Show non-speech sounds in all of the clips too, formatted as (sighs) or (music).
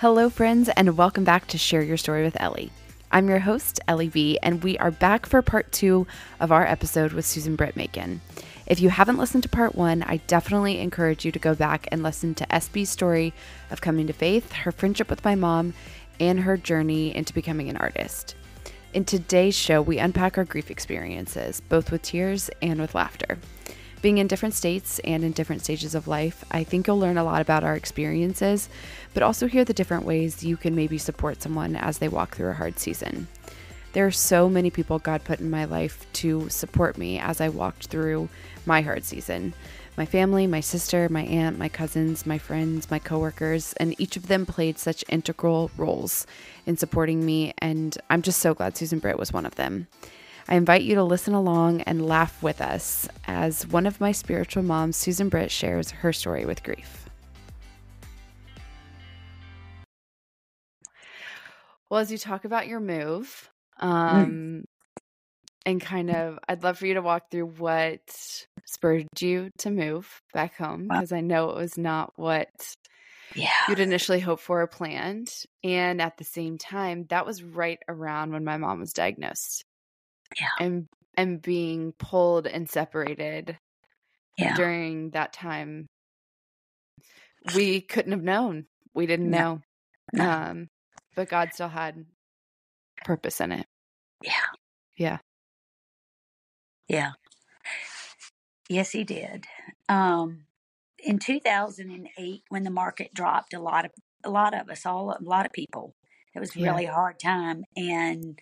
Hello, friends, and welcome back to Share Your Story with Ellie. I'm your host, Ellie V, and we are back for part two of our episode with Susan Britt Macon. If you haven't listened to part one, I definitely encourage you to go back and listen to SB's story of coming to faith, her friendship with my mom, and her journey into becoming an artist. In today's show, we unpack our grief experiences, both with tears and with laughter. Being in different states and in different stages of life, I think you'll learn a lot about our experiences, but also hear the different ways you can maybe support someone as they walk through a hard season. There are so many people God put in my life to support me as I walked through my hard season. My family, my sister, my aunt, my cousins, my friends, my coworkers, and each of them played such integral roles in supporting me, and I'm just so glad Susan Britt was one of them. I invite you to listen along and laugh with us as one of my spiritual moms, Susan Britt, shares her story with grief. Well, as you talk about your move, um, mm. and kind of, I'd love for you to walk through what spurred you to move back home because I know it was not what yeah. you'd initially hoped for or planned. And at the same time, that was right around when my mom was diagnosed yeah. and and being pulled and separated yeah. during that time we couldn't have known we didn't no. know no. um but god still had purpose in it yeah yeah yeah yes he did um in 2008 when the market dropped a lot of a lot of us all a lot of people it was really yeah. hard time and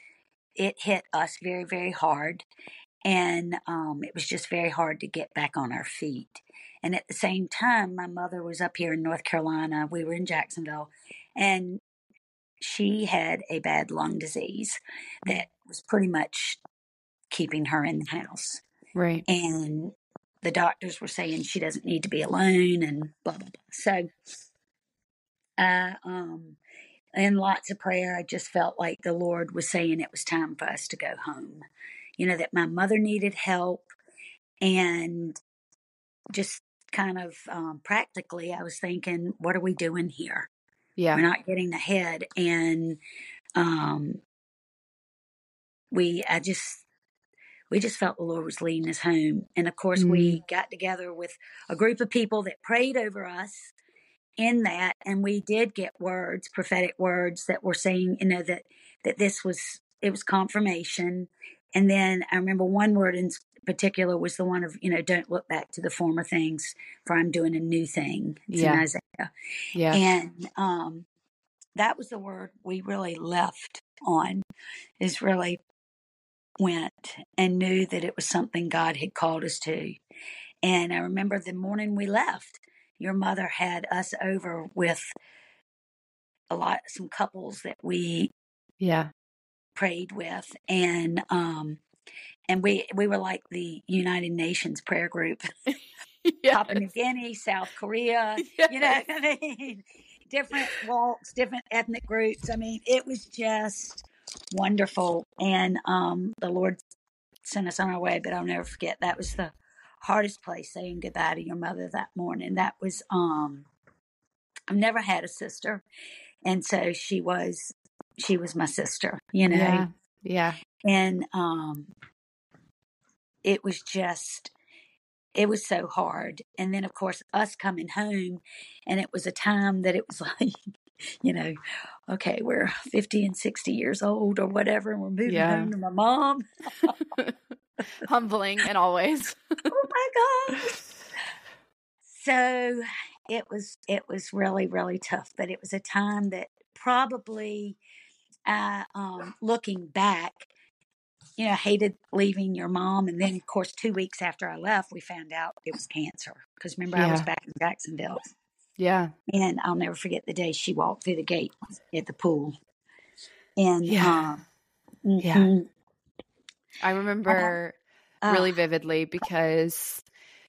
it hit us very, very hard. And um, it was just very hard to get back on our feet. And at the same time, my mother was up here in North Carolina. We were in Jacksonville. And she had a bad lung disease that was pretty much keeping her in the house. Right. And the doctors were saying she doesn't need to be alone and blah, blah, blah. So I um, and lots of prayer. I just felt like the Lord was saying it was time for us to go home. You know, that my mother needed help and just kind of um, practically, I was thinking, what are we doing here? Yeah. We're not getting ahead. And um, we, I just, we just felt the Lord was leading us home. And of course, mm-hmm. we got together with a group of people that prayed over us in that and we did get words prophetic words that were saying you know that that this was it was confirmation. And then i remember one word in particular was the one of you know don't look back to the former things for i'm doing a new thing. It's yeah. in isaiah. Yeah. And um that was the word we really left on is really went and knew that it was something god had called us to. And i remember the morning we left your mother had us over with a lot some couples that we yeah prayed with and um and we we were like the United Nations prayer group. yes. (laughs) (laughs) Papua New Guinea, South Korea, yes. (laughs) you know what I mean? Different walks, different ethnic groups. I mean, it was just wonderful. And um the Lord sent us on our way, but I'll never forget that was the hardest place saying goodbye to your mother that morning. That was um I've never had a sister. And so she was she was my sister, you know. Yeah. Yeah. And um it was just it was so hard. And then of course us coming home and it was a time that it was (laughs) like you know, okay, we're 50 and 60 years old or whatever, and we're moving yeah. home to my mom. (laughs) (laughs) (laughs) humbling and always. (laughs) oh my gosh. So it was it was really really tough, but it was a time that probably uh, um, looking back, you know, hated leaving your mom, and then of course two weeks after I left, we found out it was cancer. Because remember, yeah. I was back in Jacksonville. Yeah, and I'll never forget the day she walked through the gate at the pool, and yeah, um, yeah. I remember uh, really vividly because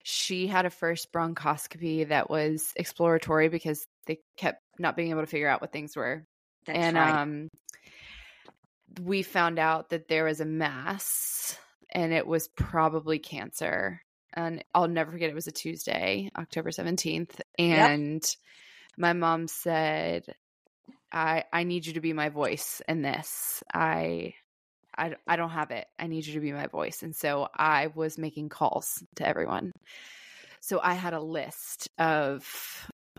she had a first bronchoscopy that was exploratory because they kept not being able to figure out what things were. and right. um we found out that there was a mass and it was probably cancer. And I'll never forget it was a Tuesday, October 17th. And yep. my mom said, I I need you to be my voice in this. I I I don't have it. I need you to be my voice. And so I was making calls to everyone. So I had a list of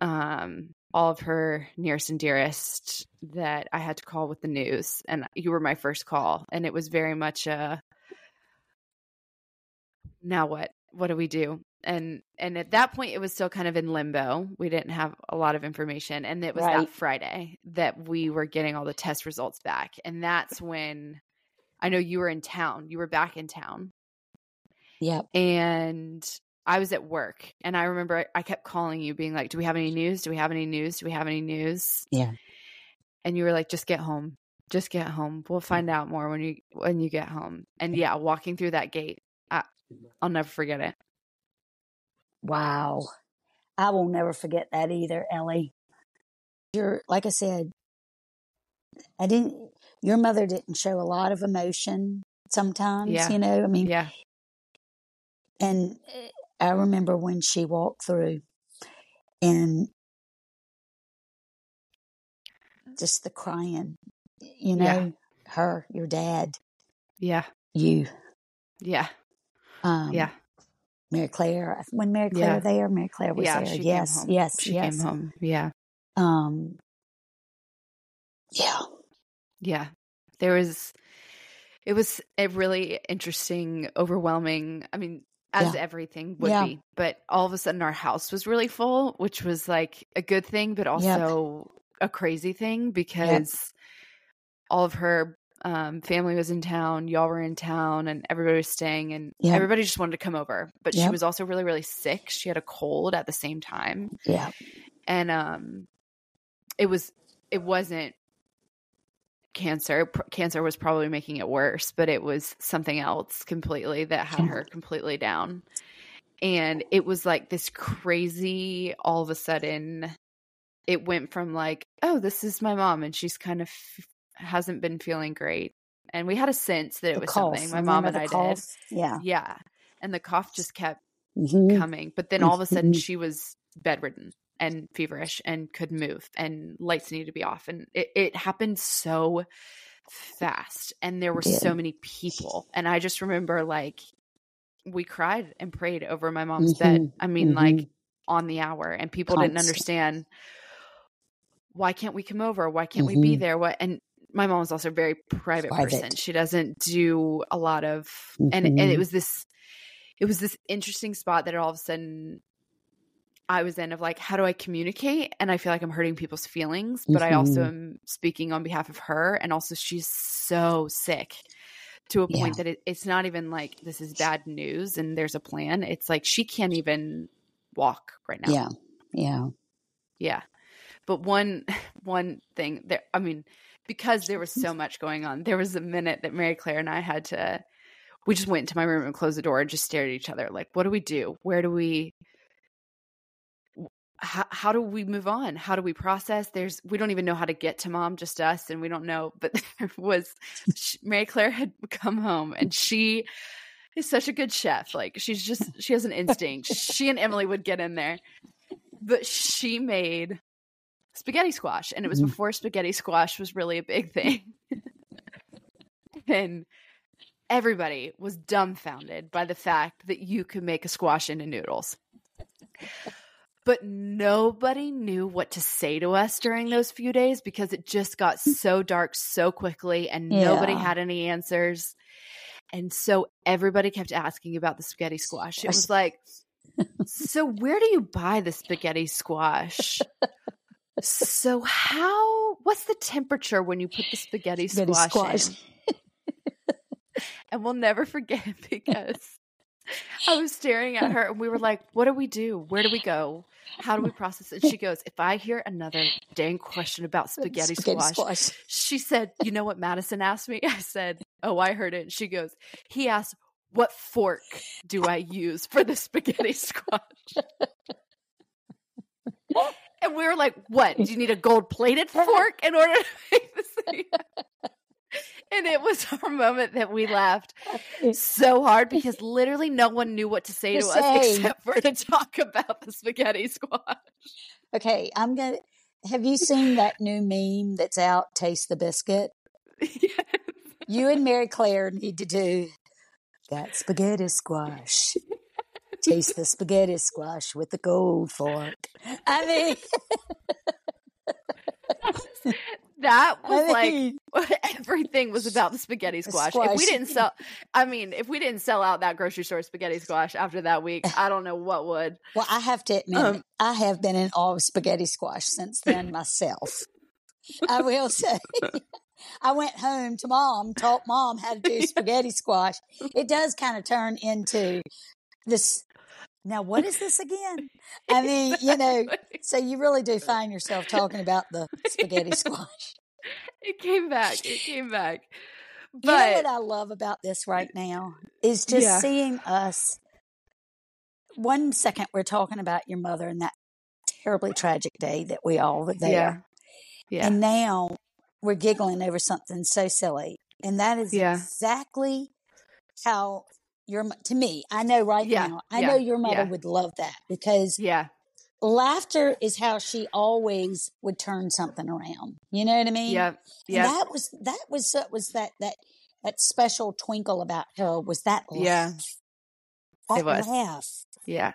um all of her nearest and dearest that I had to call with the news and you were my first call and it was very much a now what? What do we do? and and at that point it was still kind of in limbo we didn't have a lot of information and it was Right. that friday that we were getting all the test results back and that's when i know you were in town you were back in town. Yep. and i was at work and i remember i kept calling you being like do we have any news? Do we have any news? Do we have any news? Yeah. and you were like just get home. Just get home. We'll find out more when you when you get home. And yeah walking through that gate I, i'll never forget it. Wow. I will never forget that either, Ellie. You're, like I said, I didn't, your mother didn't show a lot of emotion sometimes, Yeah. you know, I mean, yeah and eh, I remember when she walked through and just the crying, you know, Yeah. her, your dad, yeah you, yeah um, yeah Mary Claire. When Mary Claire Yeah. there, Mary Claire was yeah, there. yes, yes, she yes. came home. Yeah, Um, yeah, yeah. There was, it was a really interesting, overwhelming. I mean, as Yeah. everything would Yeah. be, but all of a sudden our house was really full, which was like a good thing, but also a crazy thing because all of her um, family was in town, y'all were in town, and everybody was staying, and Yeah. everybody just wanted to come over. But she was also really, really sick. She had a cold at the same time. yeah, and um it was it wasn't cancer Pr- cancer was probably making it worse but it was something else completely that had her completely down and it was like this crazy all of a sudden it went from like oh this is my mom and she's kind of hasn't been feeling great and we had a sense that it the was something my mom and i cough? Yeah, did yeah and the cough just kept Mhm. coming. But then all of a sudden Mhm. she was bedridden and feverish and couldn't move and lights needed to be off. And it, it happened so fast. And there were did. so many people. And I just remember like we cried and prayed over my mom's bed. Mhm. I mean, like Mhm. on the hour. And people didn't understand why can't we come over? Why can't we be Mhm. there? What and my mom was also a very private, person. She doesn't do a lot of and and it was this it was this interesting spot that all of a sudden I was in of like, how do I communicate? And I feel like I'm hurting people's feelings, but I also Mhm. am speaking on behalf of her. And also, she's so sick to a Yeah. point that it, it's not even like this is bad news and there's a plan. It's like she can't even walk right now. yeah, yeah, Yeah. But one (laughs) one thing there I mean, because there was so much going on, there was a minute that Mary Claire and I had to we just went into my room and closed the door and just stared at each other like, what do we do? Where do we how, how do we move on? How do we process? There's we don't even know how to get to mom, just us, and we don't know. But (laughs) there was she, Mary Claire had come home, and she is such a good chef. Like she's just she has an instinct. she and Emily would get in there, but she made spaghetti squash, and it was Mhm. before spaghetti squash was really a big thing, (laughs) and everybody was dumbfounded by the fact that you could make a squash into noodles but nobody knew what to say to us during those few days because it just got mm. so dark so quickly and nobody had any answers. And so everybody kept asking about the spaghetti squash. It was like, (laughs) so where do you buy the spaghetti squash? so how what's the temperature when you put the spaghetti, Spaghetti squash, squash. in? (laughs) And we'll never forget because I was staring at her and we were like, what do we do? Where do we go? How do we process it? And she (laughs) goes, if I hear another dang question about spaghetti, squash, she said, you know what Madison asked me? (laughs) I said, oh, I heard it. And she goes, he asked, what fork do I use for the spaghetti (laughs) squash? and we were like, what? Do you need a gold plated fork in order to make this thing? And it was (laughs) our moment that we laughed (laughs) so hard because literally no one knew what to say To to us except for to talk about the spaghetti squash. Okay, I'm gonna. have you seen that new meme that's out? Taste the biscuit. (laughs) yes. You and Mary Claire need to do that spaghetti squash. Taste the spaghetti squash with the gold fork. I mean, That was like (laughs) everything was about the spaghetti The squash. If we didn't sell, I mean, if we didn't sell out that grocery store spaghetti squash after that week, I don't know what would. (laughs) well, I have to admit, Um, I have been in awe of spaghetti squash since then (laughs) myself. I will say. I went home to mom, taught mom how to do spaghetti squash. It does kind of turn into this. Now, what is this again? I mean, you know, so you really do find yourself talking about the spaghetti squash. (laughs) it came back. It came back. you know But what I love about this right now is just Yeah. seeing us. One second we're talking about your mother and that terribly tragic day that we all were there, yeah, yeah, and now we're giggling over something so silly, and that is Yeah. exactly how your to me. I know right Yeah, now. I know your mother would love that because yeah, laughter is how she always would turn something around. You know what I mean? yeah, yeah, that was that was that was that that that special twinkle about her was that laugh. Yeah. That It was. laugh. yeah.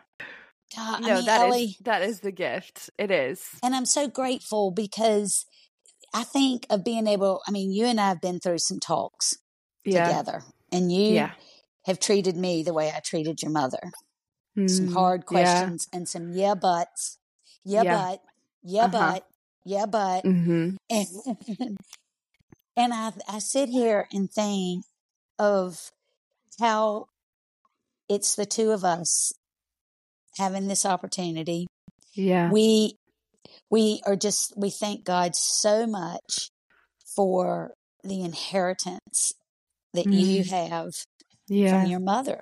God, No, I mean, that is Ellie, that is the gift. It is. and I'm so grateful because I think of being able. I mean, you and I have been through some talks Yeah, together, and you yeah. have treated me the way I treated your mother. Some Mm, hard yeah. questions and some yeah buts, yeah, Yeah. but, yeah Uh-huh. but, yeah but, Mm-hmm. (laughs) and and I I sit here and think of how it's the two of us having this opportunity. Yeah. We we are just we thank God so much for the inheritance that you have Mm-hmm. yeah. from your mother.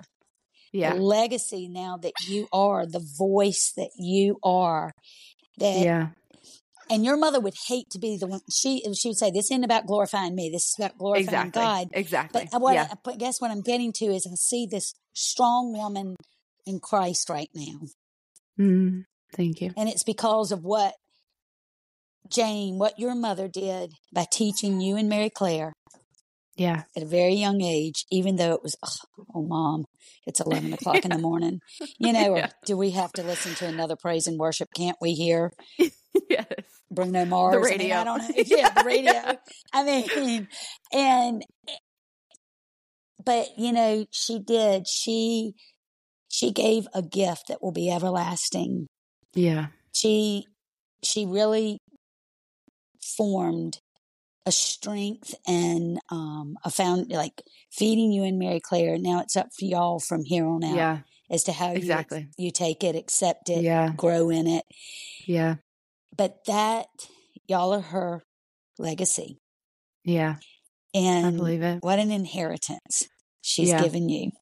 Yeah. The legacy now that you are, the voice that you are. That Yeah. and your mother would hate to be the one she she would say this isn't about glorifying me this is about glorifying Exactly. god Exactly. but what yeah. I, but guess what i'm getting to is i see this strong woman in christ right now Mm, thank you. and it's because of what jane what your mother did by teaching you and mary claire Yeah. at a very young age even though it was oh, oh mom it's 11 (laughs) o'clock in the morning you (laughs) know or Yeah. do we have to listen to another praise and worship can't we hear (laughs) yes. Bruno Mars. I mean, radio. I don't know. Yeah, the radio. Yeah. I mean, and eh, but you know, she did. She she gave a gift that will be everlasting. Yeah. She she really formed a strength and um a found like feeding you and Mary Claire. Now it's up for y'all from here on out Yeah. as to how you- Exactly. you, take it, accept it, Yeah. grow in it. Yeah. But that y'all are her legacy. Yeah. And I believe it. what an inheritance she's Yeah. given you.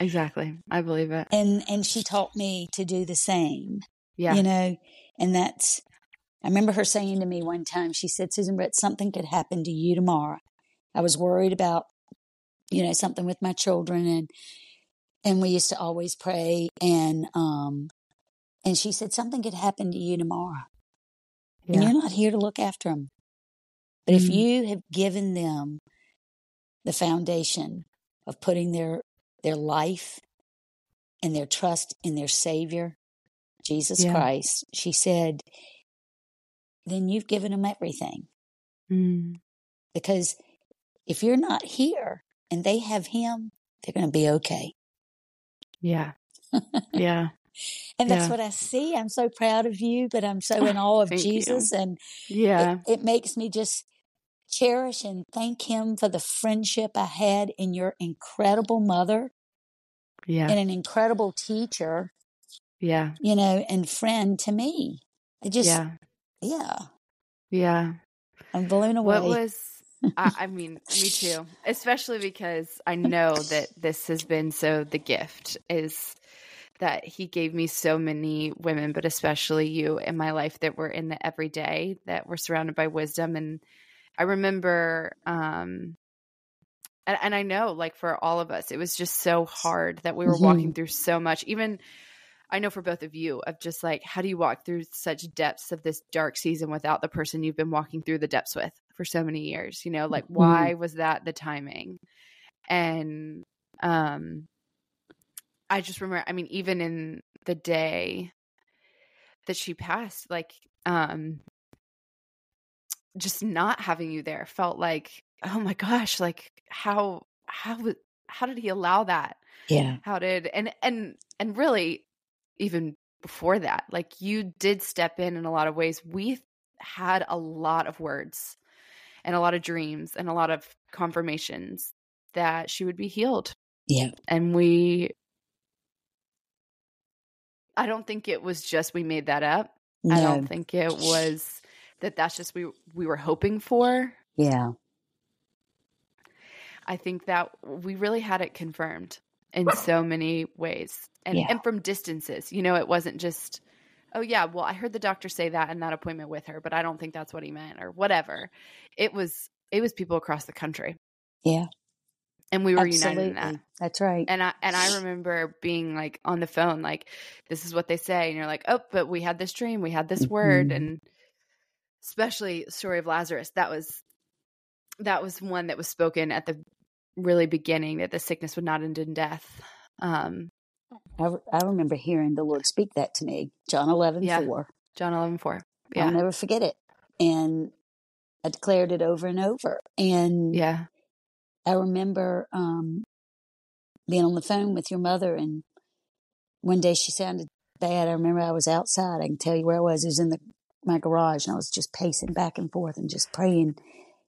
Exactly. I believe it. And and she taught me to do the same. Yeah. You know, and that's I remember her saying to me one time, she said, Susan Britt, something could happen to you tomorrow. I was worried about, you know, something with my children and and we used to always pray and um and she said something could happen to you tomorrow. And you're not here to look after them. But if Mm. you have given them the foundation of putting their their life and their trust in their Savior, Jesus Yeah. Christ, she said, then you've given them everything. Mm. Because if you're not here and they have Him, they're going to be okay. Yeah. (laughs) Yeah. And that's Yeah. what I see. I'm so proud of you, but I'm so in (laughs) awe of Thank you. Jesus. And Yeah. it, it makes me just cherish and thank him for the friendship I had in your incredible mother Yeah. and an incredible teacher, Yeah. you know, and friend to me. I just, yeah, Yeah. Yeah. I'm blown away. What was (laughs) I, I mean, me too. Especially because I know that this has been so the gift is that he gave me so many women, but especially you in my life that were in the everyday, that were surrounded by wisdom. And I remember um and, and I know like for all of us, it was just so hard that we were walking through so much. Even I know for both of you of just like how do you walk through such depths of this dark season without the person you've been walking through the depths with for so many years, you know, like Mm. why was that the timing? And um I just remember I mean even in the day that she passed like um just not having you there felt like oh my gosh like how how how did he allow that Yeah. how did and and and really even before that like you did step in in a lot of ways. We had a lot of words and a lot of dreams and a lot of confirmations that she would be healed. Yeah. and we i don't think it was just we made that up. I don't think it was that that's just we we were hoping for. Yeah. I think that we really had it confirmed in so many ways and Yeah. and from distances. You know, it wasn't just oh yeah, well I heard the doctor say that in that appointment with her, but I don't think that's what he meant or whatever. It was it was people across the country Yeah. and we were Absolutely. united in that. That's right. And I and I remember being like on the phone like this is what they say and you're like, "Oh, but we had this dream, we had this word." Mhm. And especially story of Lazarus, that was that was one that was spoken at the really beginning that the sickness would not end in death. Um I, re- I remember hearing the Lord speak that to me, John 11, Yeah. 4. John 11 4. I'll never forget it. And I declared it over and over. And Yeah. I remember um, being on the phone with your mother, and one day she sounded bad. I remember I was outside. I can tell you where I was. It was in the my garage, and I was just pacing back and forth and just praying,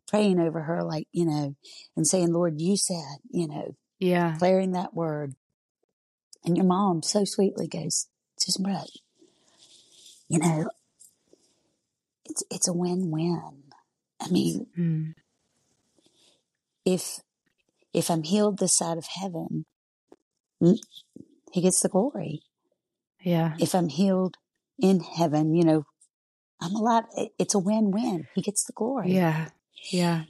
praying over her, like you know, and saying, "Lord, you said, you know, Yeah. declaring that word." And your mom so sweetly goes, "Susan Britt, you know, it's it's a win win. I mean, Mm. if if I'm healed this side of heaven, mm, he gets the glory. Yeah. If I'm healed in heaven, you know, I'm alive. It- It's a win-win. He gets the glory. Yeah. Yeah.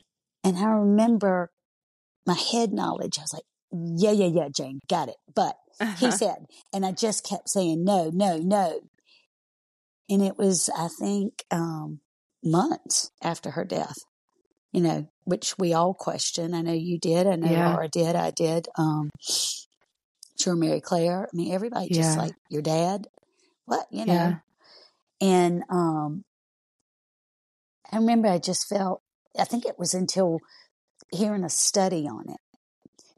And I remember my head knowledge. I was like, yeah, yeah, yeah, Jane, got it. But he said, and I just kept saying, no, no, no. And it was, I think, um, months after her death, you know, which we all question. I know you did. I know Yeah. Laura did. I did. Um, sure, Mary Claire. I mean, everybody just Yeah. like your dad. What, you know? Yeah. And, um, I remember I just felt, I think it was until hearing a study on it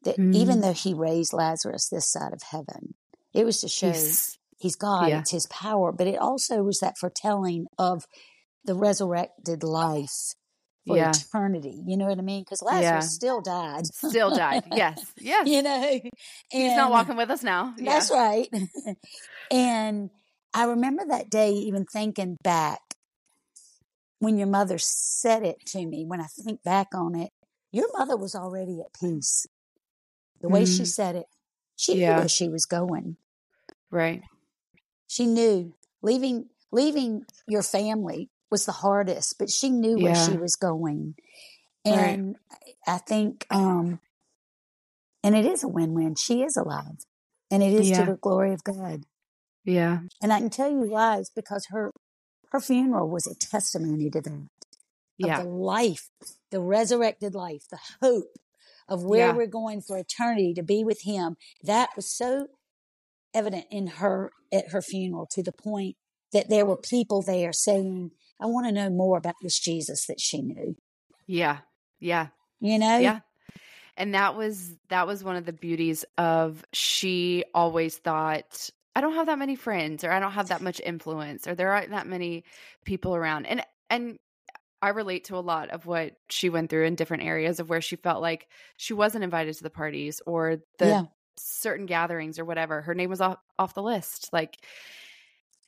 that Mm. even though he raised Lazarus this side of heaven, it was to show He's- he's God, yeah. it's his power, but it also was that foretelling of the resurrected life for Yeah. eternity. You know what I mean? Because Lazarus Yeah. still died. Still died. Yes. (laughs) Yes. you know, He's not walking with us now. Yeah. That's right. (laughs) and I remember that day even thinking back when your mother said it to me, when I think back on it, your mother was already at peace. The way she Mm. said it, she knew where she was going. Right. She knew leaving leaving your family was the hardest, but she knew where she was going. Right. And I think um and it is a win-win. She is alive. And it is Yeah. to the glory of God. Yeah. And I can tell you why it's because her her funeral was a testimony to that. Of Yeah. the life, the resurrected life, the hope of where Yeah. we're going for eternity to be with him. That was so evident in her at her funeral to the point that there were people there saying, I want to know more about this Jesus that she knew. Yeah. Yeah. You know? Yeah. And that was that was one of the beauties of she always thought I don't have that many friends or I don't have that much influence or there aren't that many people around. And and I relate to a lot of what she went through in different areas of where she felt like she wasn't invited to the parties or the Yeah. certain gatherings or whatever. Her name was off, off the list. Like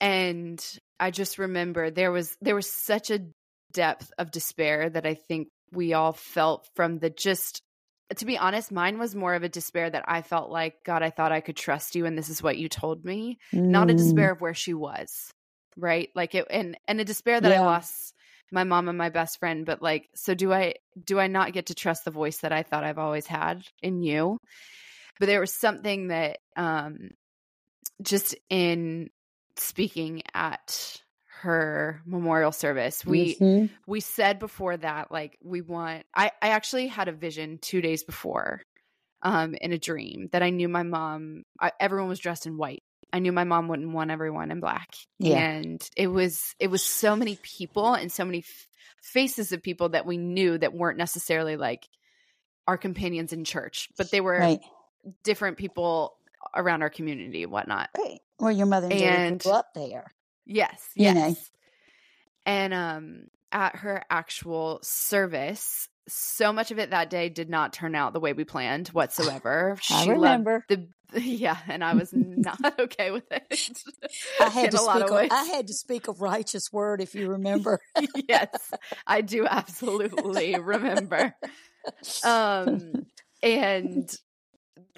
and I just remember there was there was such a depth of despair that I think we all felt from the just to be honest, mine was more of a despair that I felt like, God, I thought I could trust you and this is what you told me. Not a Mm, despair of where she was. Right? Like it and and a despair that I lost my mom and my best friend, but like so do I do I not get to trust the voice that I thought I've always had in you? But there was something that um just in speaking at her memorial service we Mhm. we said before that like we want i i actually had a vision two days before um in a dream that i knew my mom I, everyone was dressed in white i knew my mom wouldn't want everyone in black Yeah. and it was it was so many people and so many f- faces of people that we knew that weren't necessarily like our companions in church but they were Right. different people around our community and whatnot Right. Well, your mother and, And- grew up there. Yes, You yes. know. And um at her actual service, so much of it that day did not turn out the way we planned whatsoever. (sighs) I She remember. the (laughs) yeah, and I was not (laughs) okay with it. (laughs) I had to a lot speak. of I had to speak a righteous word, if you remember. yes, I do absolutely remember. Um and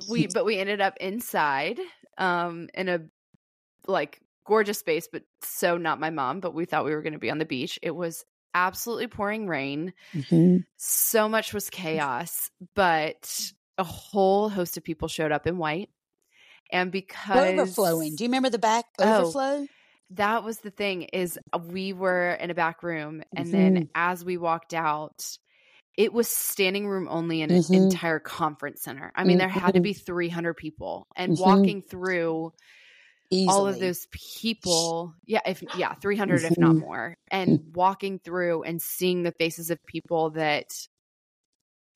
we but we ended up inside um in a like gorgeous space but so not my mom but we thought we were going to be on the beach it was absolutely pouring rain Mhm. so much was chaos but a whole host of people showed up in white and because Overflowing. Do you remember the back Oh. overflow? that was the thing is we were in a back room and Mm-hmm. then as we walked out it was standing room only in an Mhm. entire conference center i mean there had to Mhm. be 300 people and Mhm. walking through Easily. all of those people yeah if yeah 300 if not Mhm. more and walking through and seeing the faces of people that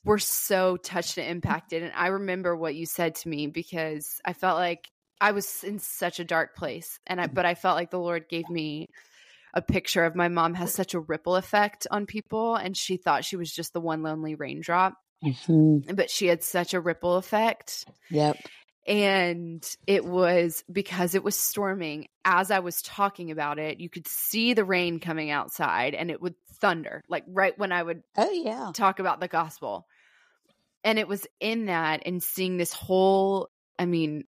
were so touched and impacted and i remember what you said to me because i felt like i was in such a dark place and i but i felt like the lord gave me a picture of my mom has such a ripple effect on people and she thought she was just the one lonely raindrop Mhm. but she had such a ripple effect Yep. And it was because it was storming as i was talking about it you could see the rain coming outside and it would thunder like right when i would Oh yeah. talk about the gospel and it was in that and seeing this whole i mean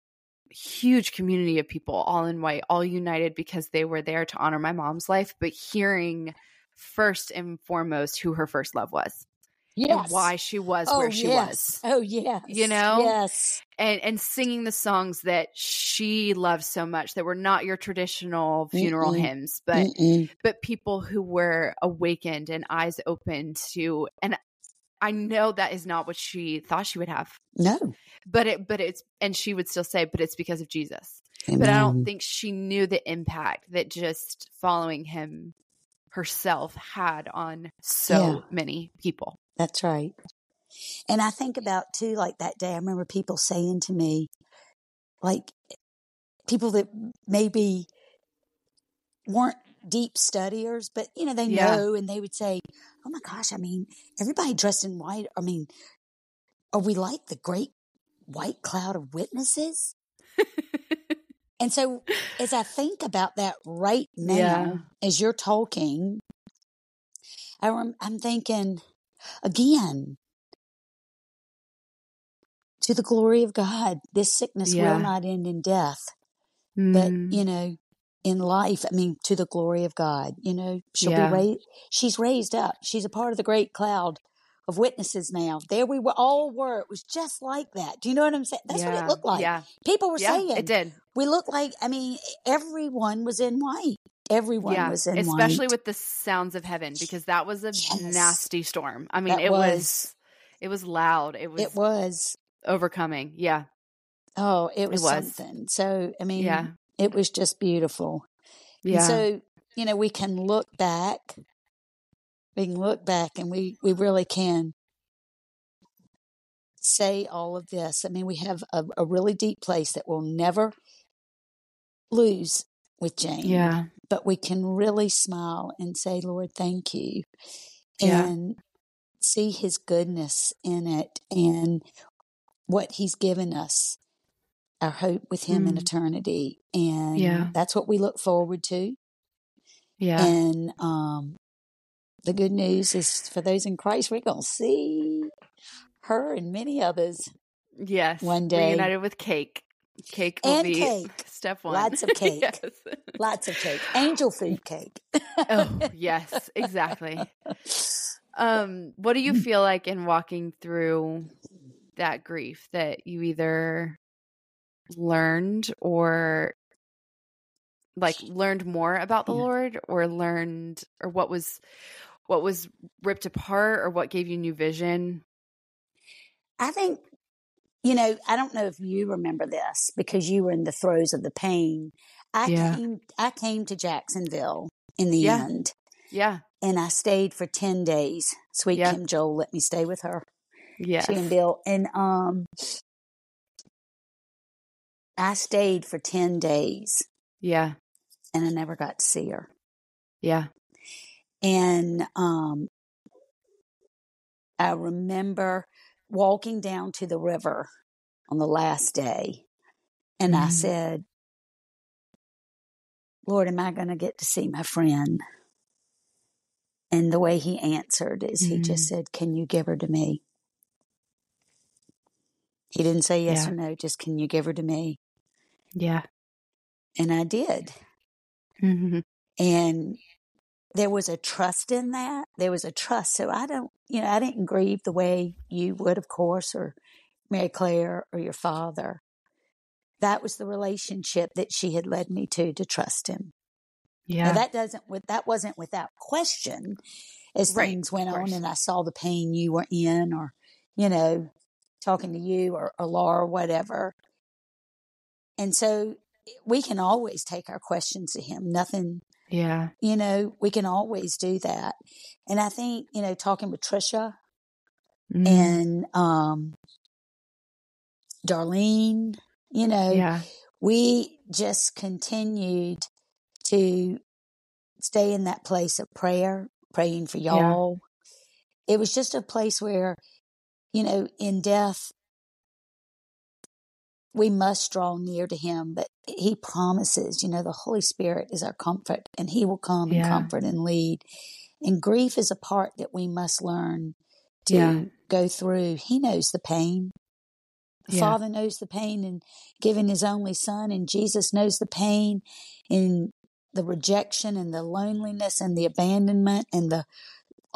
huge community of people all in white all united because they were there to honor my mom's life but hearing first and foremost who her first love was Yes. and why she was oh, where she yes. was Oh yes. You know? Yes. and and singing the songs that she loved so much that were not your traditional funeral Mm-mm. hymns but Mm-mm. but people who were awakened and eyes open to and I know that is not what she thought she would have No. but it but it's and she would still say but it's because of Jesus but I don't think she knew the impact that just following him herself had on so Yeah. many people That's right. And I think about too, like that day, I remember people saying to me, like people that maybe weren't deep studiers, but you know, they Yeah. know and they would say, Oh my gosh, I mean, everybody dressed in white. I mean, are we like the great white cloud of witnesses? And so as I think about that right (laughs) now, Yeah. as you're talking, I rem- I'm thinking again, to the glory of God, this sickness Yeah. will not end in death, but Mm, you know, in life, I mean, to the glory of God, you know, she'll Yeah. be raised, she's raised up. She's a part of the great cloud of witnesses now. There we were, all were. It was just like that. Do you know what I'm saying? That's what it looked like. yeah People were yeah saying it did we looked like I mean everyone was in white. Everyone yeah, was in especially with the sounds of heaven because that was a Yes. nasty storm. I mean, That it was. was. it was loud. It was, it was overcoming. Yeah, oh, it was, was. something. So I mean yeah, it was just beautiful. And yeah, so, you know, we can look back. We can look back and we, we really can say all of this. I mean, we have a, a really deep place that we'll never lose with Jane. yeah, But we can really smile and say, Lord, thank you. Yeah. And see his goodness in it and what he's given us, our hope with him in Mm. eternity. And Yeah. that's what we look forward to. yeah. And um, the good news is for those in Christ, we're to see her and many others. yes. one day. reunited with cake. Cake will And be cake. (laughs) step one. Lots of (laughs) cake. yes. Lots of cake, angel food cake. oh (laughs) yes, exactly. Um, what do you feel like in walking through that grief that you either learned or like learned more about the Yeah. Lord or learned or what was what was ripped apart or what gave you new vision? I think, you know, I don't know if you remember this because you were in the throes of the pain. I Yeah. came I came to Jacksonville in the Yeah. end Yeah. and I stayed for 10 days. Sweet Yeah. Kim Joel let me stay with her. Yeah. She and Bill and um I stayed for 10 days Yeah. and I never got to see her. Yeah. And um I remember walking down to the river on the last day and I Mhm. said, Lord, am I going to get to see my friend? And the way he answered is he just Mm. said, Can you give her to me? He didn't say yes Yeah. or no, just can you give her to me? Yeah. And I did. Mhm. And there was a trust in that. There was a trust. So I don't, you know, I didn't grieve the way you would, of course, or Mary Claire or your father. That was the relationship that she had led me to, to trust him. Now Yeah. that doesn't, that wasn't without question as Right, things went on and I saw the pain you were in or, you know, talking to you or, or Laura, whatever. And so we can always take our questions to him. Nothing Yeah. you know, we can always do that. And I think, you know, talking with Trisha Mm. and um Darlene, you know, yeah. we just continued to stay in that place of prayer, praying for y'all. It was just a place where, you know, in death, we must draw near to him, but he promises, you know, the Holy Spirit is our comfort and he will come and comfort and lead. And grief is a part that we must learn to Yeah. go through. He knows the pain. The Yeah. Father knows the pain in giving his only son, and Jesus knows the pain in the rejection and the loneliness and the abandonment and the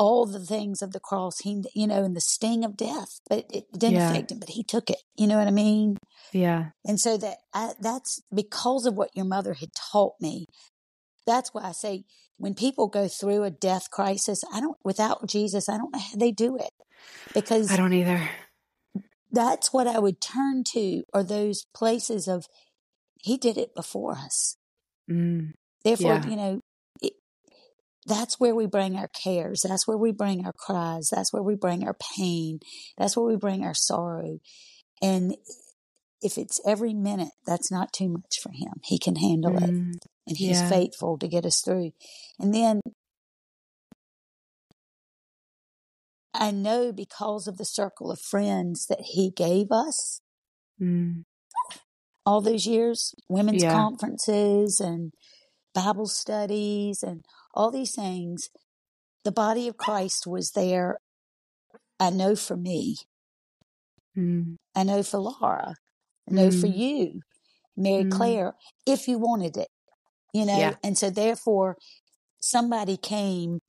all the things of the cross. He, you know, and the sting of death, but it didn't Yeah. affect him. But he took it. You know what I mean? Yeah. And so that I, that's because of what your mother had taught me. That's why I say when people go through a death crisis, I don't without Jesus, I don't know how they do it because I don't either. that's what I would turn to are those places of he did it before us. Mm. Therefore, Yeah. you know, that's where we bring our cares. That's where we bring our cries. That's where we bring our pain. That's where we bring our sorrow. And if it's every minute, that's not too much for him. He can handle it Mm. and he's Yeah. faithful to get us through. And then I know because of the circle of friends that he gave us Mm. all those years, women's Yeah. conferences and Bible studies and all these things, the body of Christ was there. I know for me, Mm. I know for Laura, I know for Mm. you, Mary Mm. Claire, if you wanted it, you know, Yeah. and so therefore somebody came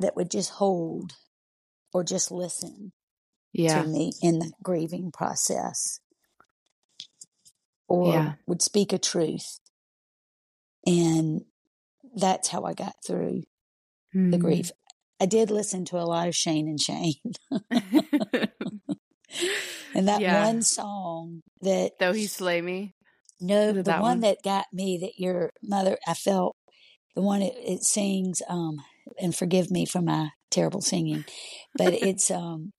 that would just hold or just listen Yeah. to me in that grieving process or Yeah. would speak a truth. And that's how I got through the Mm. grief. I did listen to a lot of Shane and Shane. (laughs) and that Yeah. one song that Though he slay me. no, the that one, one? that got me that your mother I felt the one it, it sings um and forgive me for my terrible singing, but (laughs) it's um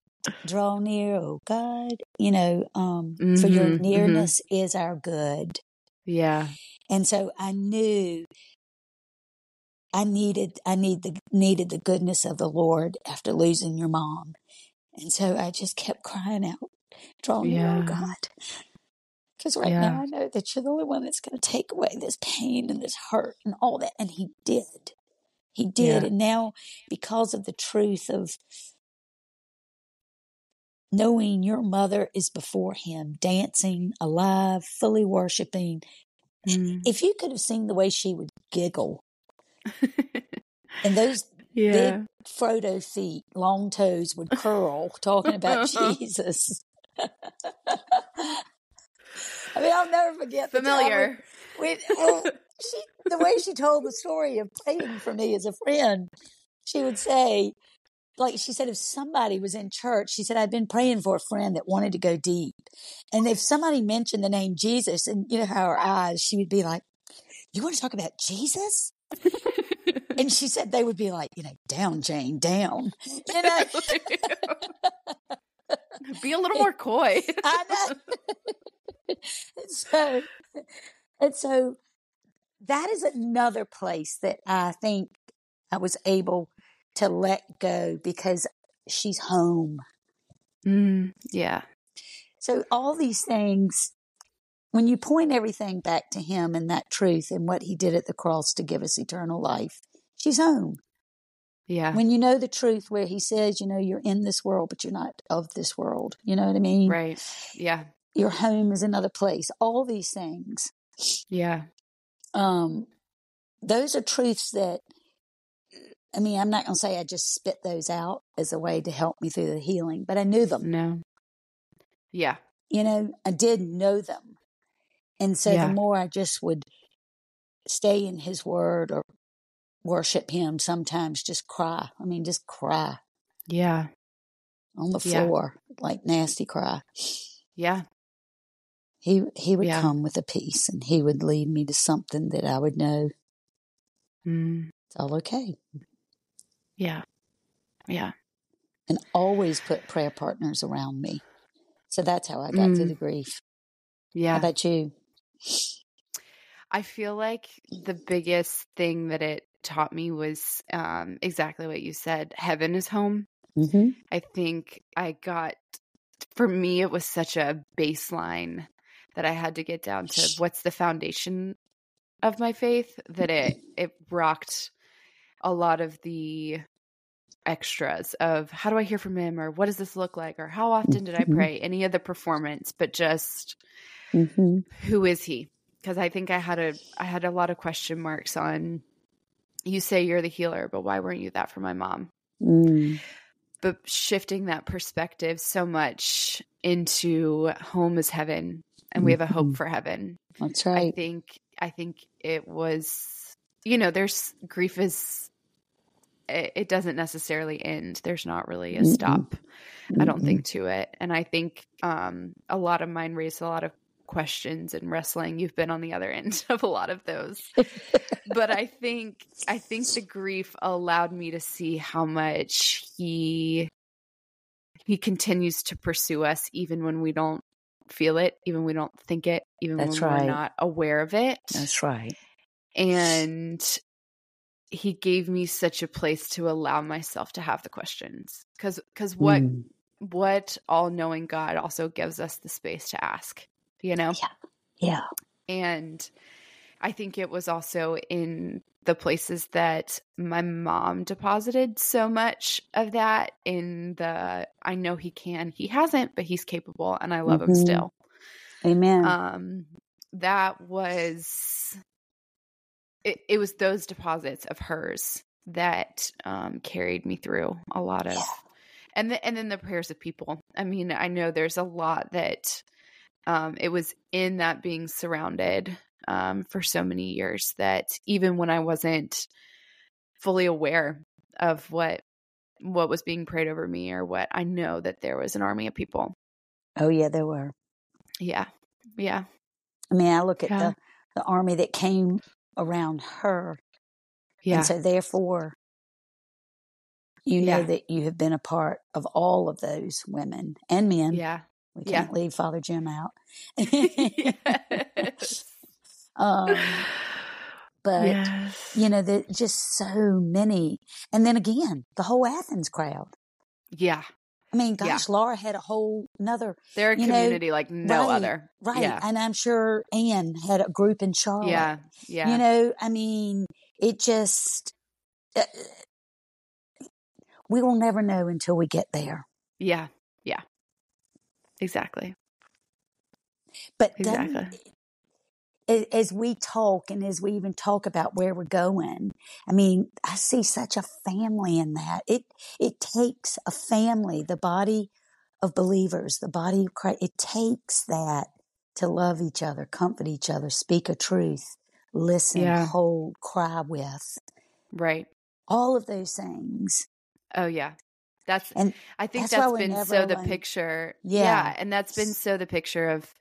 draw near, oh God, you know, um for your Mhm, mhm. nearness is our good. Yeah. And so I knew I needed I need the needed the goodness of the Lord after losing your mom. And so I just kept crying out, draw near, oh God. Because right Yeah. now I know that you're the only one that's going to take away this pain and this hurt and all that. And he did. He did. Yeah. And now, because of the truth of knowing your mother is before him, dancing, alive, fully worshiping, Mm. if you could have seen the way she would giggle and those (laughs) yeah. big Frodo feet, long toes would curl (laughs) talking about (laughs) Jesus. I mean, I'll never forget Familiar. We, we, oh, the way she told the story of praying for me as a friend, she would say, like she said, if somebody was in church, she said, I'd been praying for a friend that wanted to go deep. And if somebody mentioned the name Jesus and you know how her eyes, she would be like, you want to talk about Jesus? (laughs) and she said they would be like, you know, down, Jane, down. (laughs) You know? (laughs) be a little more coy. I know. and so, and so that is another place that I think I was able to let go because she's home. Mm, yeah. So all these things, when you point everything back to him and that truth and what he did at the cross to give us eternal life, she's home. Yeah. When you know the truth where he says, you know, you're in this world, but you're not of this world. You know what I mean? Right. Yeah. Your home is another place. All these things. Yeah. Um, those are truths that I mean, I'm not going to say I just spit those out as a way to help me through the healing, but I knew them. No. Yeah. You know, I did know them. And so Yeah. the more I just would stay in his word or worship him, sometimes just cry. I mean, just cry Yeah. on the Yeah. floor, like nasty cry. Yeah. He he would Yeah. come with a peace and he would lead me to something that I would know Mm, it's all okay. yeah. Yeah. And always put prayer partners around me. So that's how I got through Mm. the grief. How Yeah. about you? I feel like the biggest thing that it taught me was um, exactly what you said. Heaven is home. Mm-hmm. I think I got, for me, it was such a baseline that I had to get down to what's the foundation of my faith that it it rocked a lot of the extras of how do I hear from him or what does this look like or how often did I Mhm. pray any of the performance but just Mm-hmm. who is he because I think I had a I had a lot of question marks on you say you're the healer but why weren't you that for my mom Mm. but shifting that perspective so much into home is heaven and we have a hope Mhm. for heaven That's right. i think i think it was you know there's grief is it, it doesn't necessarily end there's not really a Mm-mm. stop i don't Mm-mm. think to it and i think um a lot of mine raised a lot of questions and wrestling you've been on the other end (laughs) of a lot of those (laughs) but I think I think the grief allowed me to see how much he he continues to pursue us even when we don't feel it, even when we don't think it, even That's when right. we're not aware of it. That's right. And he gave me such a place to allow myself to have the questions cuz cuz what Mm. what all-knowing God also gives us the space to ask, you know? Yeah. Yeah. And I think it was also in the places that my mom deposited so much of that in the I know he can, he hasn't, but he's capable and I love him Mhm. still. Amen. Um that was it, it was those deposits of hers that um carried me through a lot of Yeah. and the, and then the prayers of people. I mean, I know there's a lot that um, it was in that being surrounded um, for so many years that even when I wasn't fully aware of what what was being prayed over me or what I know that there was an army of people. oh yeah, there were. Yeah, yeah, I mean, I look at Yeah. the the army that came around her, yeah, and so therefore, you know that you have been a part of all of those women and men. yeah. We yeah. can't leave Father Jim out. (laughs) yes. (laughs) um, but yes. you know, there just so many, and then again, the whole Athens crowd. yeah, I mean, Yeah. gosh, Laura had a whole another they're a You know, community like no right, other. right, Yeah, and I'm sure Anne had a group in Charlotte. yeah, yeah. You know, I mean, it just uh, we will never know until we get there. yeah, yeah. Exactly. But Exactly. as we talk and as we even talk about where we're going, I mean, I see such a family in that. It it takes a family, the body of believers, the body of Christ. It takes that to love each other, comfort each other, speak a truth, listen, Yeah. hold, cry with, Right. all of those things. Oh yeah. That's And I think that's that's been so the picture. Yeah. And that's been so the picture of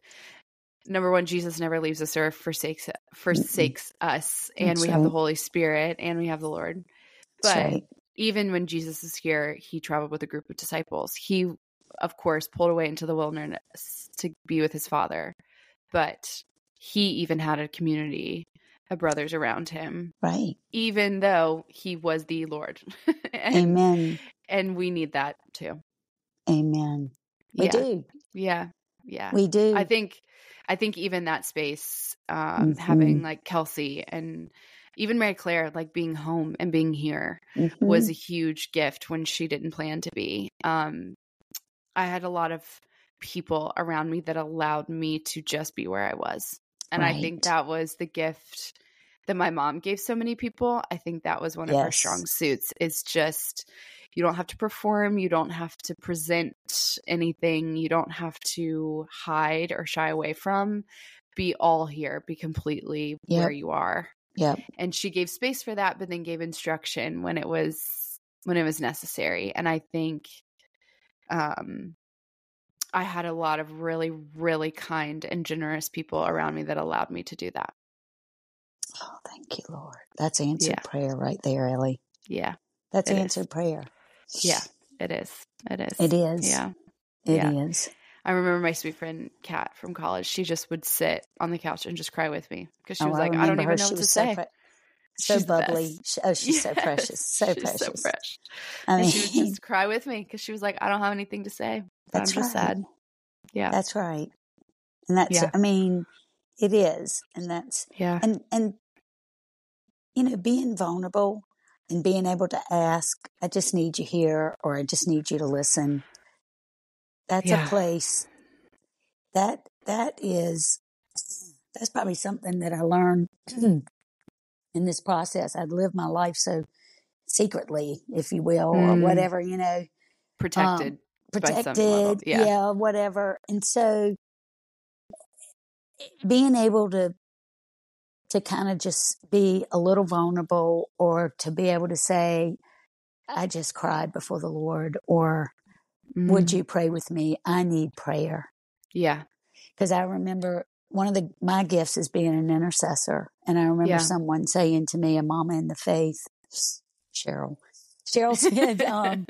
number one, Jesus never leaves us or forsakes forsakes us. And That's we have the. Holy Spirit and we have the Lord. But right. even when Jesus is here, he traveled with a group of disciples. He, of course, pulled away into the wilderness to be with his father. But he even had a community of brothers around him, Right. even though he was the Lord. (laughs) and, Amen. And we need that too. Amen. We yeah. do. Yeah. Yeah. We do. I think I think even that space, um, having like Kelsey and even Mary Claire, like being home and being here Mhm. was a huge gift when she didn't plan to be. Um, I had a lot of people around me that allowed me to just be where I was. And I think that was the gift that my mom gave so many people. I think that was one of her strong suits is just you don't have to perform, you don't have to present anything, you don't have to hide or shy away from. Be all here, be completely where you are Yep. and she gave space for that but then gave instruction when it was when it was necessary and i think um i had a lot of really really kind and generous people around me that allowed me to do that Oh, thank you, Lord. That's answered Yeah. prayer right there, Ellie. yeah That's It is. answered prayer. Yeah it is it is It is. yeah It Yeah. is. i remember my sweet friend kat from college she just would sit on the couch and just cry with me because she Oh, was like i don't even her. know She what to was say so, pre- so She's bubbly. She- oh, she's so (laughs) precious. So she's precious. so fresh I and she would just cry with me because she was like i don't have anything to say but i'm that's just sad yeah That's right. And that's, Yeah. I mean, it is. And that's, yeah and, and, you know, being vulnerable and being able to ask, I just need you here or I just need you to listen. That's Yeah. a place that, that is, that's probably something that I learned in this process. I'd lived my life so secretly, if you will, or Mm. whatever, you know, protected by some protected. Yeah. yeah, whatever. And so being able to to kind of just be a little vulnerable or to be able to say, I just cried before the Lord, or would Mhm. you pray with me? I need prayer. Yeah. Because I remember one of the my gifts is being an intercessor. And I remember Yeah. someone saying to me, a mama in the faith, Cheryl. Cheryl (laughs) said, um,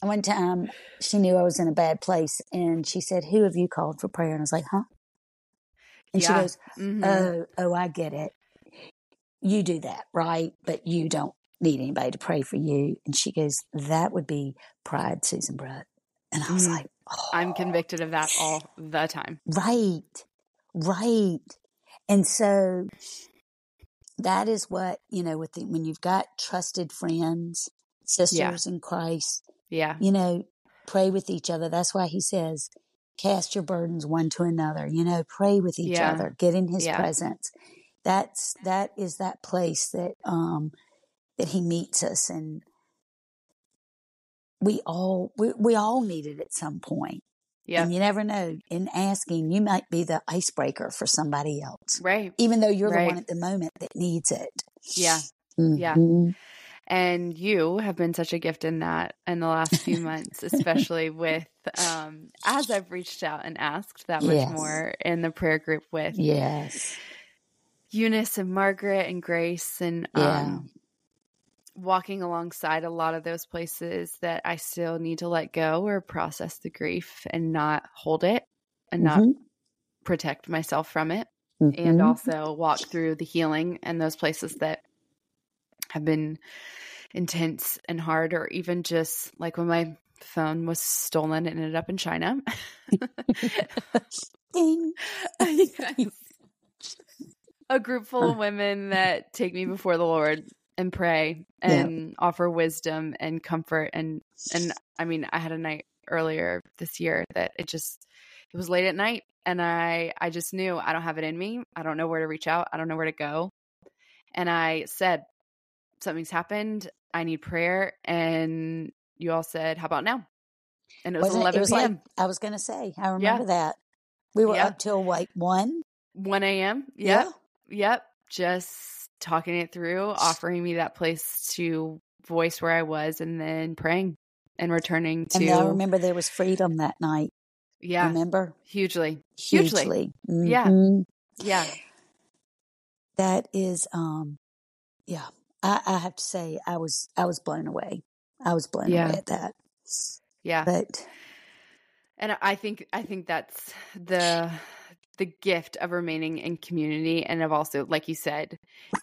one time she knew I was in a bad place and she said, Who have you called for prayer? And I was like, Huh? And she Yeah. goes, Mhm. Oh, oh, I get it. You do that, right? But you don't need anybody to pray for you. And she goes, That would be pride, Susan Britt. And I was Mhm. like, oh, I'm convicted of that all the time. Right, right. And so that is what, you know, with the, when you've got trusted friends, sisters in Christ, Yeah. you know, pray with each other. That's why he says, cast your burdens one to another, you know, pray with each Yeah. other, get in his Yeah. presence. That's, that is that place that, um, that he meets us and we all, we, we all need it at some point. Yeah. And you never know. In asking, you might be the icebreaker for somebody else, Right. even though you're Right. the one at the moment that needs it. Yeah. Yeah. And you have been such a gift in that in the last few (laughs) months, especially with um as I've reached out and asked that much Yes. more in the prayer group with Yes. Eunice and Margaret and Grace and Yeah. um walking alongside a lot of those places that I still need to let go or process the grief and not hold it and not Mhm. protect myself from it and Mhm. also walk through the healing and those places that have been intense and hard or even just like when my phone was stolen and ended up in China. (laughs) (laughs) (laughs) A group full of women that take me before the Lord and pray Yeah. and offer wisdom and comfort and and I mean I had a night earlier this year that it just it was late at night and I I just knew I don't have it in me. I don't know where to reach out. I don't know where to go. And I said something's happened. I need prayer and you all said how about now? And it was Wasn't 11 it was p.m. like, I was going to say, I remember that. We were Yeah. up till like one. 1 a.m. Yep. Yep. just talking it through, offering me that place to voice where I was, and then praying and returning to. And I remember there was freedom that night. Yeah. Remember? Hugely. Hugely. Hugely. Yeah. Mhm. Yeah. That is, um, yeah. I, I have to say, I was, I was blown away. I was blown Yeah. away at that. Yeah. But And I think I think that's the the gift of remaining in community and of also like you said,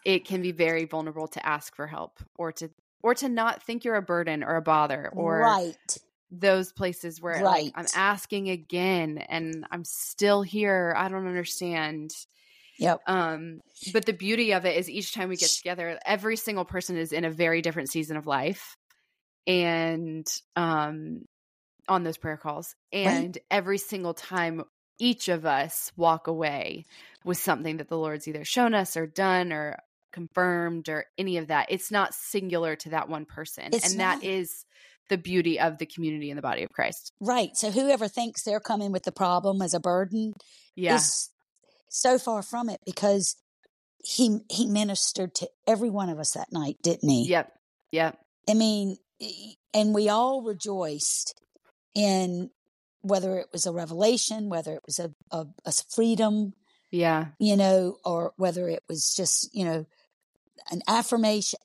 it can be very vulnerable to ask for help or to or to not think you're a burden or a bother or right, those places where like I'm asking again and I'm still here. I don't understand. Yep, Um, but the beauty of it is each time we get together, every single person is in a very different season of life. And um on those prayer calls. And every single time each of us walk away with something that the Lord's either shown us or done or confirmed or any of that. It's not singular to that one person. It's and that not. is the beauty of the community and the body of Christ. right. So whoever thinks they're coming with the problem as a burden Yeah. is so far from it because he he ministered to every one of us that night, didn't he? Yep. Yep. I mean, and we all rejoiced in whether it was a revelation, whether it was a, a, a freedom, Yeah. you know, or whether it was just, you know, an affirmation.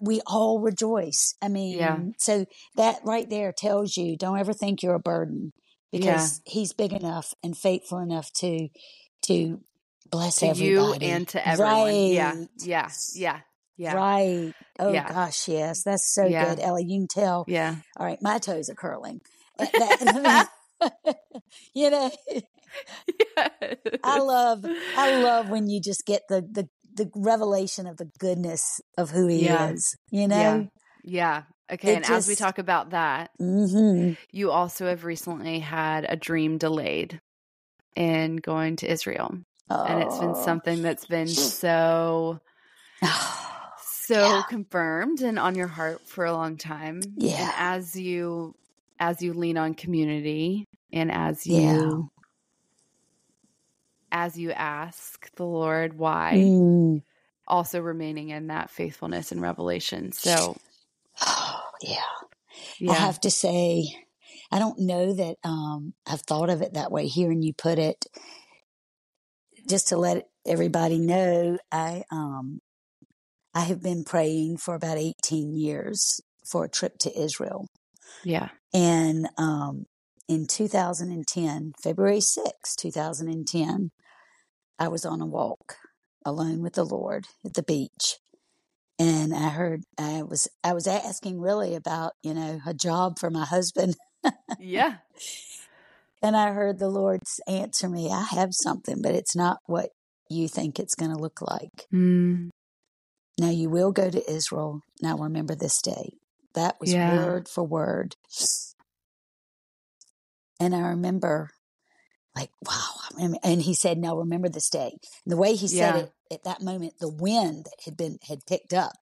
We all rejoice. I mean, yeah. so that right there tells you don't ever think you're a burden because he's big enough and faithful enough to to bless To you everybody and to everyone. Yeah. Right. Yeah. Yeah. Yeah. Right. Oh Yeah. gosh, yes, that's so Yeah. good, Ellie. You can tell. Yeah. All right, my toes are curling. (laughs) Uh, (laughs) (laughs) you know, I love, I love when you just get the the the revelation of the goodness of who he Yeah. is. You know. Yeah. Okay. It and as we talk about that, hmm you also have recently had a dream delayed in going to Israel. And it's been Oh. something that's been so, (sighs) so Yeah. confirmed and on your heart for a long time. And Yeah. as you, as you lean on community and as you, Yeah. as you ask the Lord why, Mm. also remaining in that faithfulness and revelation. So, Oh, (sighs) yeah. yeah. I have to say, I don't know that um, I've thought of it that way. Hearing you put it, just to let everybody know, I um, I have been praying for about eighteen years for a trip to Israel, yeah. and um, in 2010, February 6, 2010, I was on a walk alone with the Lord at the beach. And I heard I was I was asking really about, you know, a job for my husband. Yeah. (laughs) And I heard the Lord answer me, I have something, but it's not what you think it's going to look like. Mm, Now you will go to Israel. Now remember this day. That was Yeah. word for word. And I remember, like, wow. And he said, now remember this day. And the way he said Yeah. it at that moment, the wind that had been, had picked up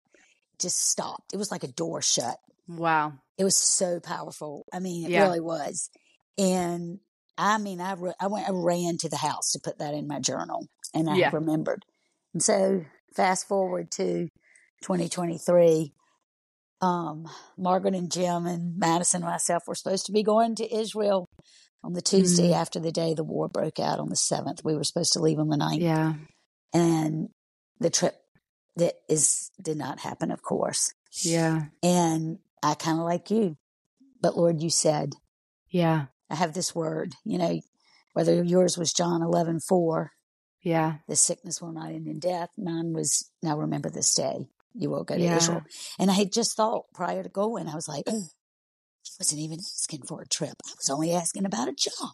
just stopped. It was like a door shut. wow. It was so powerful. I mean, it Yeah. really was. And I mean, I, re- I went, I ran to the house to put that in my journal and I Yeah. remembered. And so fast forward to 2023, um, Margaret and Jim and Madison and myself were supposed to be going to Israel on the Tuesday Mm. after the day the war broke out on the 7th. We were supposed to leave on the 9th Yeah. and the trip that is, did not happen, of course. Yeah. And I kind of like you, but Lord, you said, Yeah. I have this word, you know, whether yours was John eleven four, Yeah. the sickness will not end in death. Mine was, now remember this day, you will go to Yeah. Israel. And I had just thought prior to going, I was like, "Ugh, I wasn't even asking for a trip. I was only asking about a job,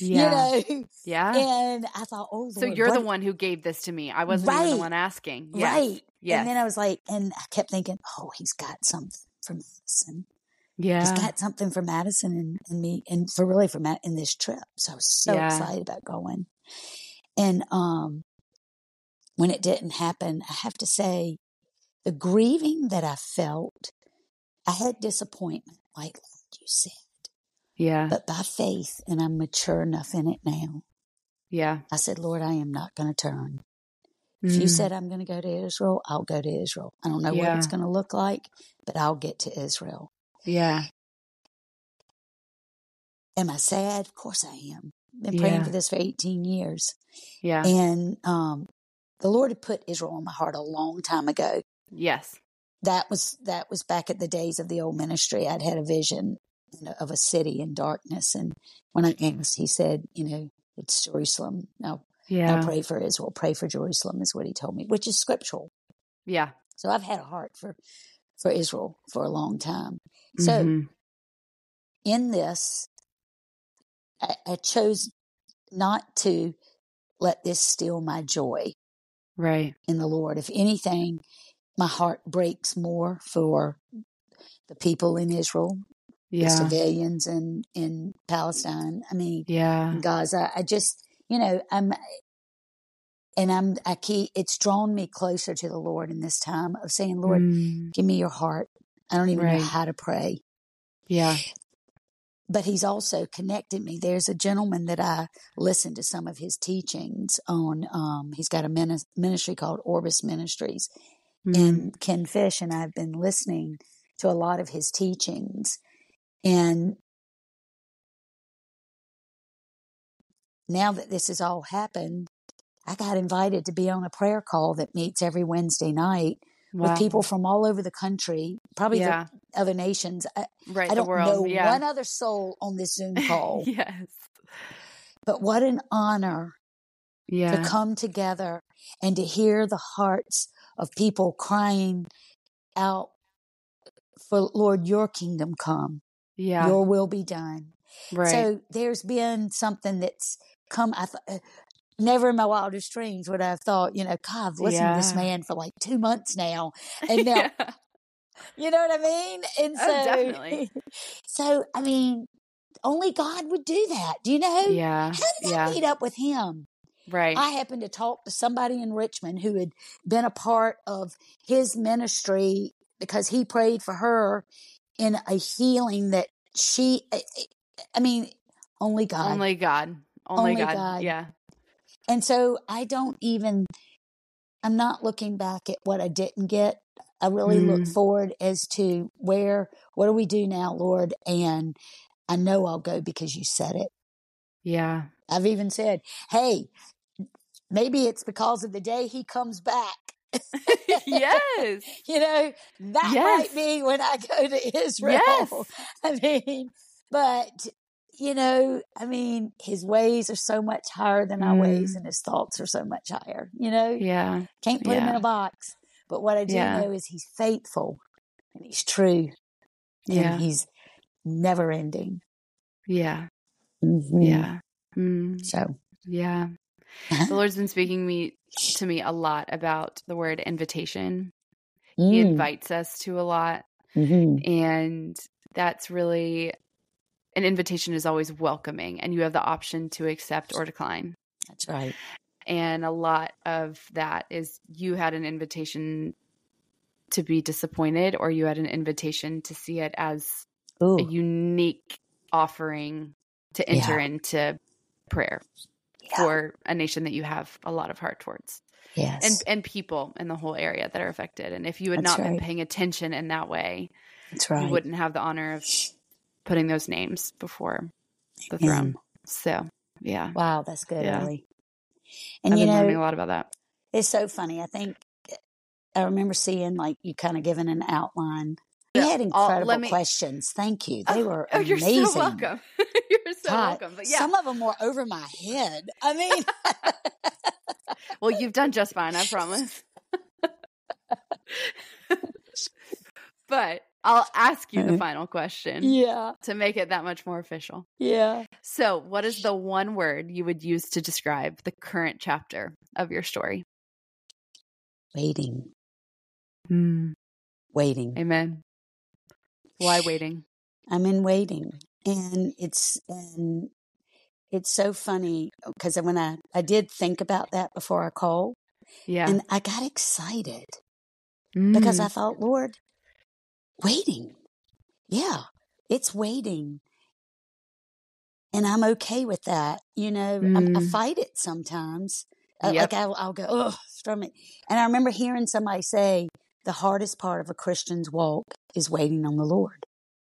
Yeah. you know? Yeah. And I thought, oh, Lord. So you're the one who gave this to me. I wasn't even the one asking. Yes. Right. Yeah. And then I was like, and I kept thinking, oh, he's got something for Madison. He's yeah. Just got something for Madison and, and me, and for really for Matt in this trip. So I was so Yeah. excited about going. And um, when it didn't happen, I have to say, the grieving that I felt, I had disappointment, like you said, yeah. but by faith, and I'm mature enough in it now. Yeah. I said, Lord, I am not going to turn. If you Mm. said I'm going to go to Israel, I'll go to Israel. I don't know what it's going to look like, but I'll get to Israel. Yeah. Am I sad? Of course I am. Been praying Yeah. for this for 18 years. Yeah. And um, the Lord had put Israel on my heart a long time ago. yes. That was that was back at the days of the old ministry. I'd had a vision of a city in darkness, and when I asked, He said, "You know, it's Jerusalem. Now, Yeah. now pray for Israel. Pray for Jerusalem," is what He told me, which is scriptural. Yeah. So I've had a heart for for Israel for a long time. So Mhm. in this, I, I chose not to let this steal my joy right. in the Lord. If anything, my heart breaks more for the people in Israel, the civilians in in Palestine. I mean, Yeah. in Gaza. I just, you know, I'm, and I'm, I keep. It's drawn me closer to the Lord in this time of saying, Lord, Mm. give me your heart. I don't even Right. know how to pray. Yeah. but he's also connected me. There's a gentleman that I listened to some of his teachings on. Um, he's got a minis- ministry called Orbis Ministries, Mm. and Ken Fish and I've been listening to a lot of his teachings, and now that this has all happened, I got invited to be on a prayer call that meets every Wednesday night Wow. with people from all over the country, probably Yeah. the other nations. I, Right. I don't world. know yeah. one other soul on this Zoom (laughs) call. yes. But what an honor Yeah. to come together and to hear the hearts of people crying out for Lord, your kingdom come, yeah. your will be done. right. So there's been something that's come. I th- uh, never in my wildest dreams would I have thought, you know, God, I've listened to this man for like two months now, and (laughs) now yeah. you know what I mean. And Oh, so, definitely. (laughs) so I mean, only God would do that. Do you know? Yeah. How did I Yeah. meet up with him? Right. I happened to talk to somebody in Richmond who had been a part of his ministry because he prayed for her in a healing that she, I- I mean, only God. Only God. Only, Only God. God. Yeah. And so I don't even, I'm not looking back at what I didn't get. I really look Mm. forward as to where, what do we do now, Lord? And I know I'll go because you said it. Yeah. I've even said, hey, maybe it's because of the day he comes back. (laughs) yes. (laughs) you know, that Yes. might be when I go to Israel. Yes. (laughs) I mean, but you know, I mean, his ways are so much higher than our ways, Mm. and his thoughts are so much higher. You know, Yeah. can't put him in a box. But what I do Yeah. know is he's faithful and he's true Yeah. and he's never ending. Yeah. Mhm. Yeah. Mm. So, Yeah. The (laughs) Lord's been speaking me to me a lot about the word invitation. He Mm. invites us to a lot Mhm. and that's really an invitation is always welcoming and you have the option to accept or decline. that's right. And a lot of that is you had an invitation to be disappointed or you had an invitation to see it as a unique offering to enter into prayer yeah. for a nation that you have a lot of heart towards yes. and and people in the whole area that are affected and if you had That's not been paying attention in that way that's right. you wouldn't have the honor of putting those names before the throne so yeah Wow, that's good, Yeah. Ellie. And i've you been know, learning a lot about that It's so funny. I think I remember seeing like you kind of giving an outline. You Yeah, had incredible me- questions. Thank you. They oh, were oh, amazing. you're so welcome (laughs) you're so God, welcome but yeah Some of them were over my head. I mean, (laughs) well you've done just fine i promise (laughs) but i'll ask you the final question yeah, to make it that much more official yeah. So, what is the one word you would use to describe the current chapter of your story? Waiting, Mm. waiting. Amen. Why waiting? I'm in waiting, and it's and it's so funny because when I I did think about that before I called, Yeah. and I got excited. because I Mm. thought, Lord, waiting. Yeah, it's waiting. And I'm okay with that. You know, I'm, I Mm. fight it sometimes Uh, Like I'll, I'll go, oh, stomach. And I remember hearing somebody say the hardest part of a Christian's walk is waiting on the Lord.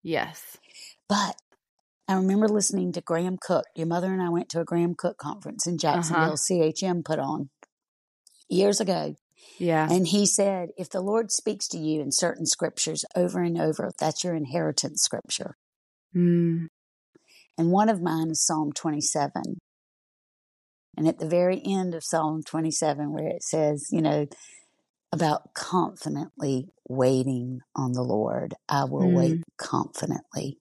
Yes. But I remember listening to Graham Cooke. Your mother and I went to a Graham Cooke conference in Jacksonville, CHM put on years ago. Yeah. And he said, if the Lord speaks to you in certain scriptures over and over, that's your inheritance scripture. Mm. And one of mine is Psalm 27. And at the very end of Psalm 27, where it says, you know, about confidently waiting on the Lord, I will Mm. wait confidently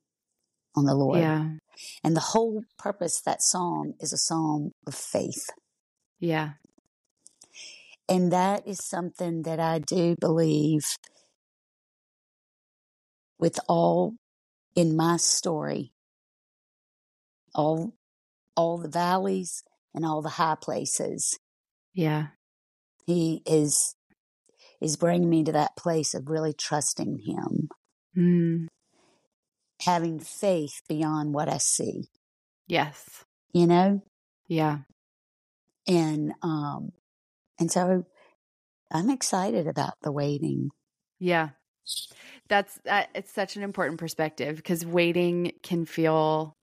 on the Lord. Yeah. And the whole purpose of that psalm is a psalm of faith. Yeah. And that is something that I do believe with all in my story, all all the valleys and all the high places. Yeah. He is is bringing me to that place of really trusting him, Mm. having faith beyond what I see, Yes. you know? Yeah. And um and so I'm excited about the waiting. Yeah. That's that it's such an important perspective because waiting can feel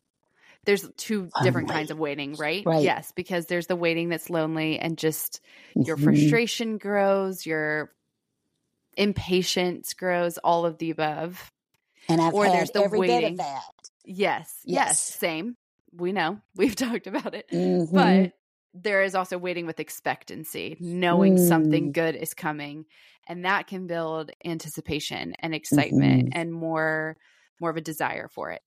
there's two different kinds of waiting, right? Right. Yes, because there's the waiting that's lonely and just your Mhm. frustration grows, your impatience grows, all of the above. And I've or had there's the every bit waiting. of that. Yes. Yes. Yes. Same. We know. (laughs) We've talked about it. Mhm. But there is also waiting with expectancy, knowing something Mm. good is coming. And that can build anticipation and excitement Mm-hmm. and more more of a desire for it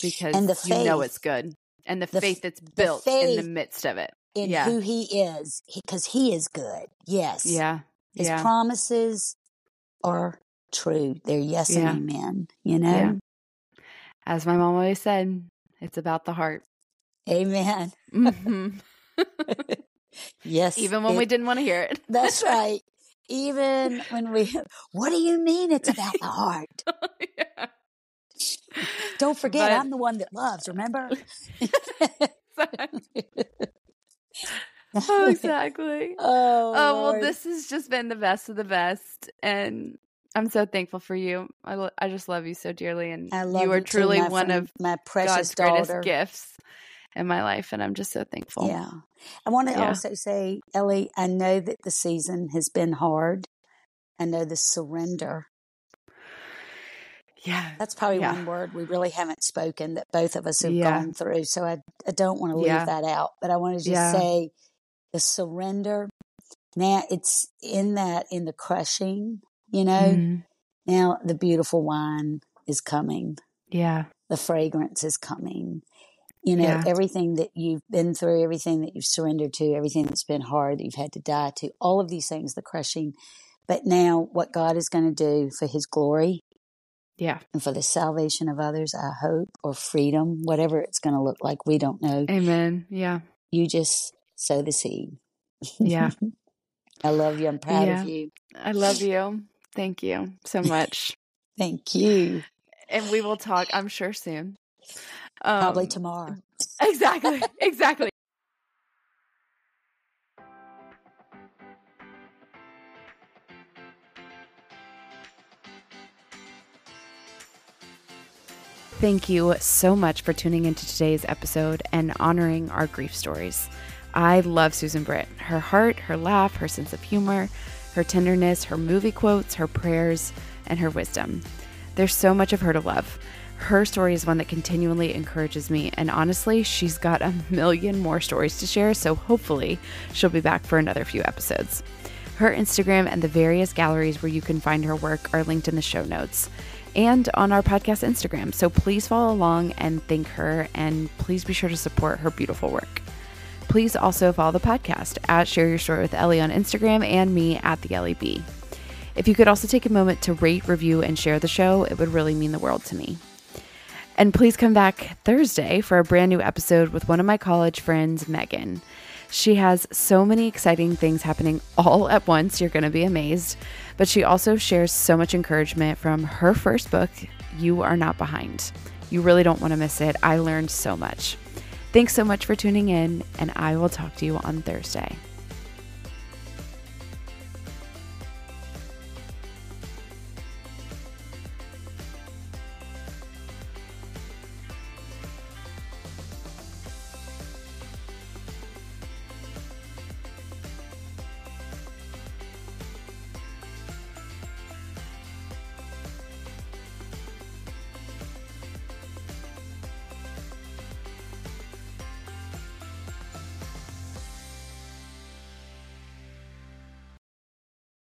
because And the you know it's good. And the, The faith that's built in faith the midst of it. in Yeah. who he is because he is good. Yes. Yeah. His yeah. promises are true. They're yes Yeah. and amen. You know? Yeah. As my mom always said, it's about the heart. Amen. Mhm. (laughs) Yes. Even when it- we didn't want to hear it. That's right. Even (laughs) when we what do you mean it's about the heart? (laughs) yeah. Don't forget But- I'm the one that loves, remember? oh, exactly. Oh, Oh, well, this has just been the best of the best. And I'm so thankful for you. I, lo- I just love you so dearly. And I love you are too, truly my one friend, of my precious God's greatest gifts in my life. And I'm just so thankful. Yeah. I want to Yeah. also say, Ellie, I know that the season has been hard. I know the surrender. Yeah. That's probably Yeah. one word we really haven't spoken that both of us have Yeah. gone through. So I, I don't want to leave that out, but I want to just say the surrender. Now it's in that, in the crushing, you know, Mhm. now the beautiful wine is coming. Yeah. The fragrance is coming. You know, Yeah. everything that you've been through, everything that you've surrendered to, everything that's been hard that you've had to die to, all of these things, the crushing. But now what God is going to do for his glory Yeah. and for the salvation of others, I hope, or freedom, whatever it's going to look like, we don't know. Amen. Yeah. You just sow the seed. Yeah. (laughs) I love you. I'm proud Yeah. of you. I love you. Thank you so (laughs) much. Thank you. and we will talk, I'm sure, soon. Um, Probably tomorrow. (laughs) Exactly. (laughs) Exactly. Thank you so much for tuning into today's episode and honoring our grief stories. I love Susan Britt. Her heart, her laugh, her sense of humor, her tenderness, her movie quotes, her prayers, and her wisdom. There's so much of her to love. Her story is one that continually encourages me, and honestly, she's got a million more stories to share, so hopefully, she'll be back for another few episodes. Her Instagram and the various galleries where you can find her work are linked in the show notes and on our podcast Instagram. So please follow along and thank her, and please be sure to support her beautiful work. Please also follow the podcast at Share Your Story with Ellie on Instagram and me at the Ellie B. If you could also take a moment to rate, review, and share the show, it would really mean the world to me. And please come back Thursday for a brand new episode with one of my college friends, Megan. She has so many exciting things happening all at once, you're going to be amazed. But she also shares so much encouragement from her first book, You Are Not Behind. You really don't want to miss it. I learned so much. Thanks so much for tuning in, and I will talk to you on Thursday.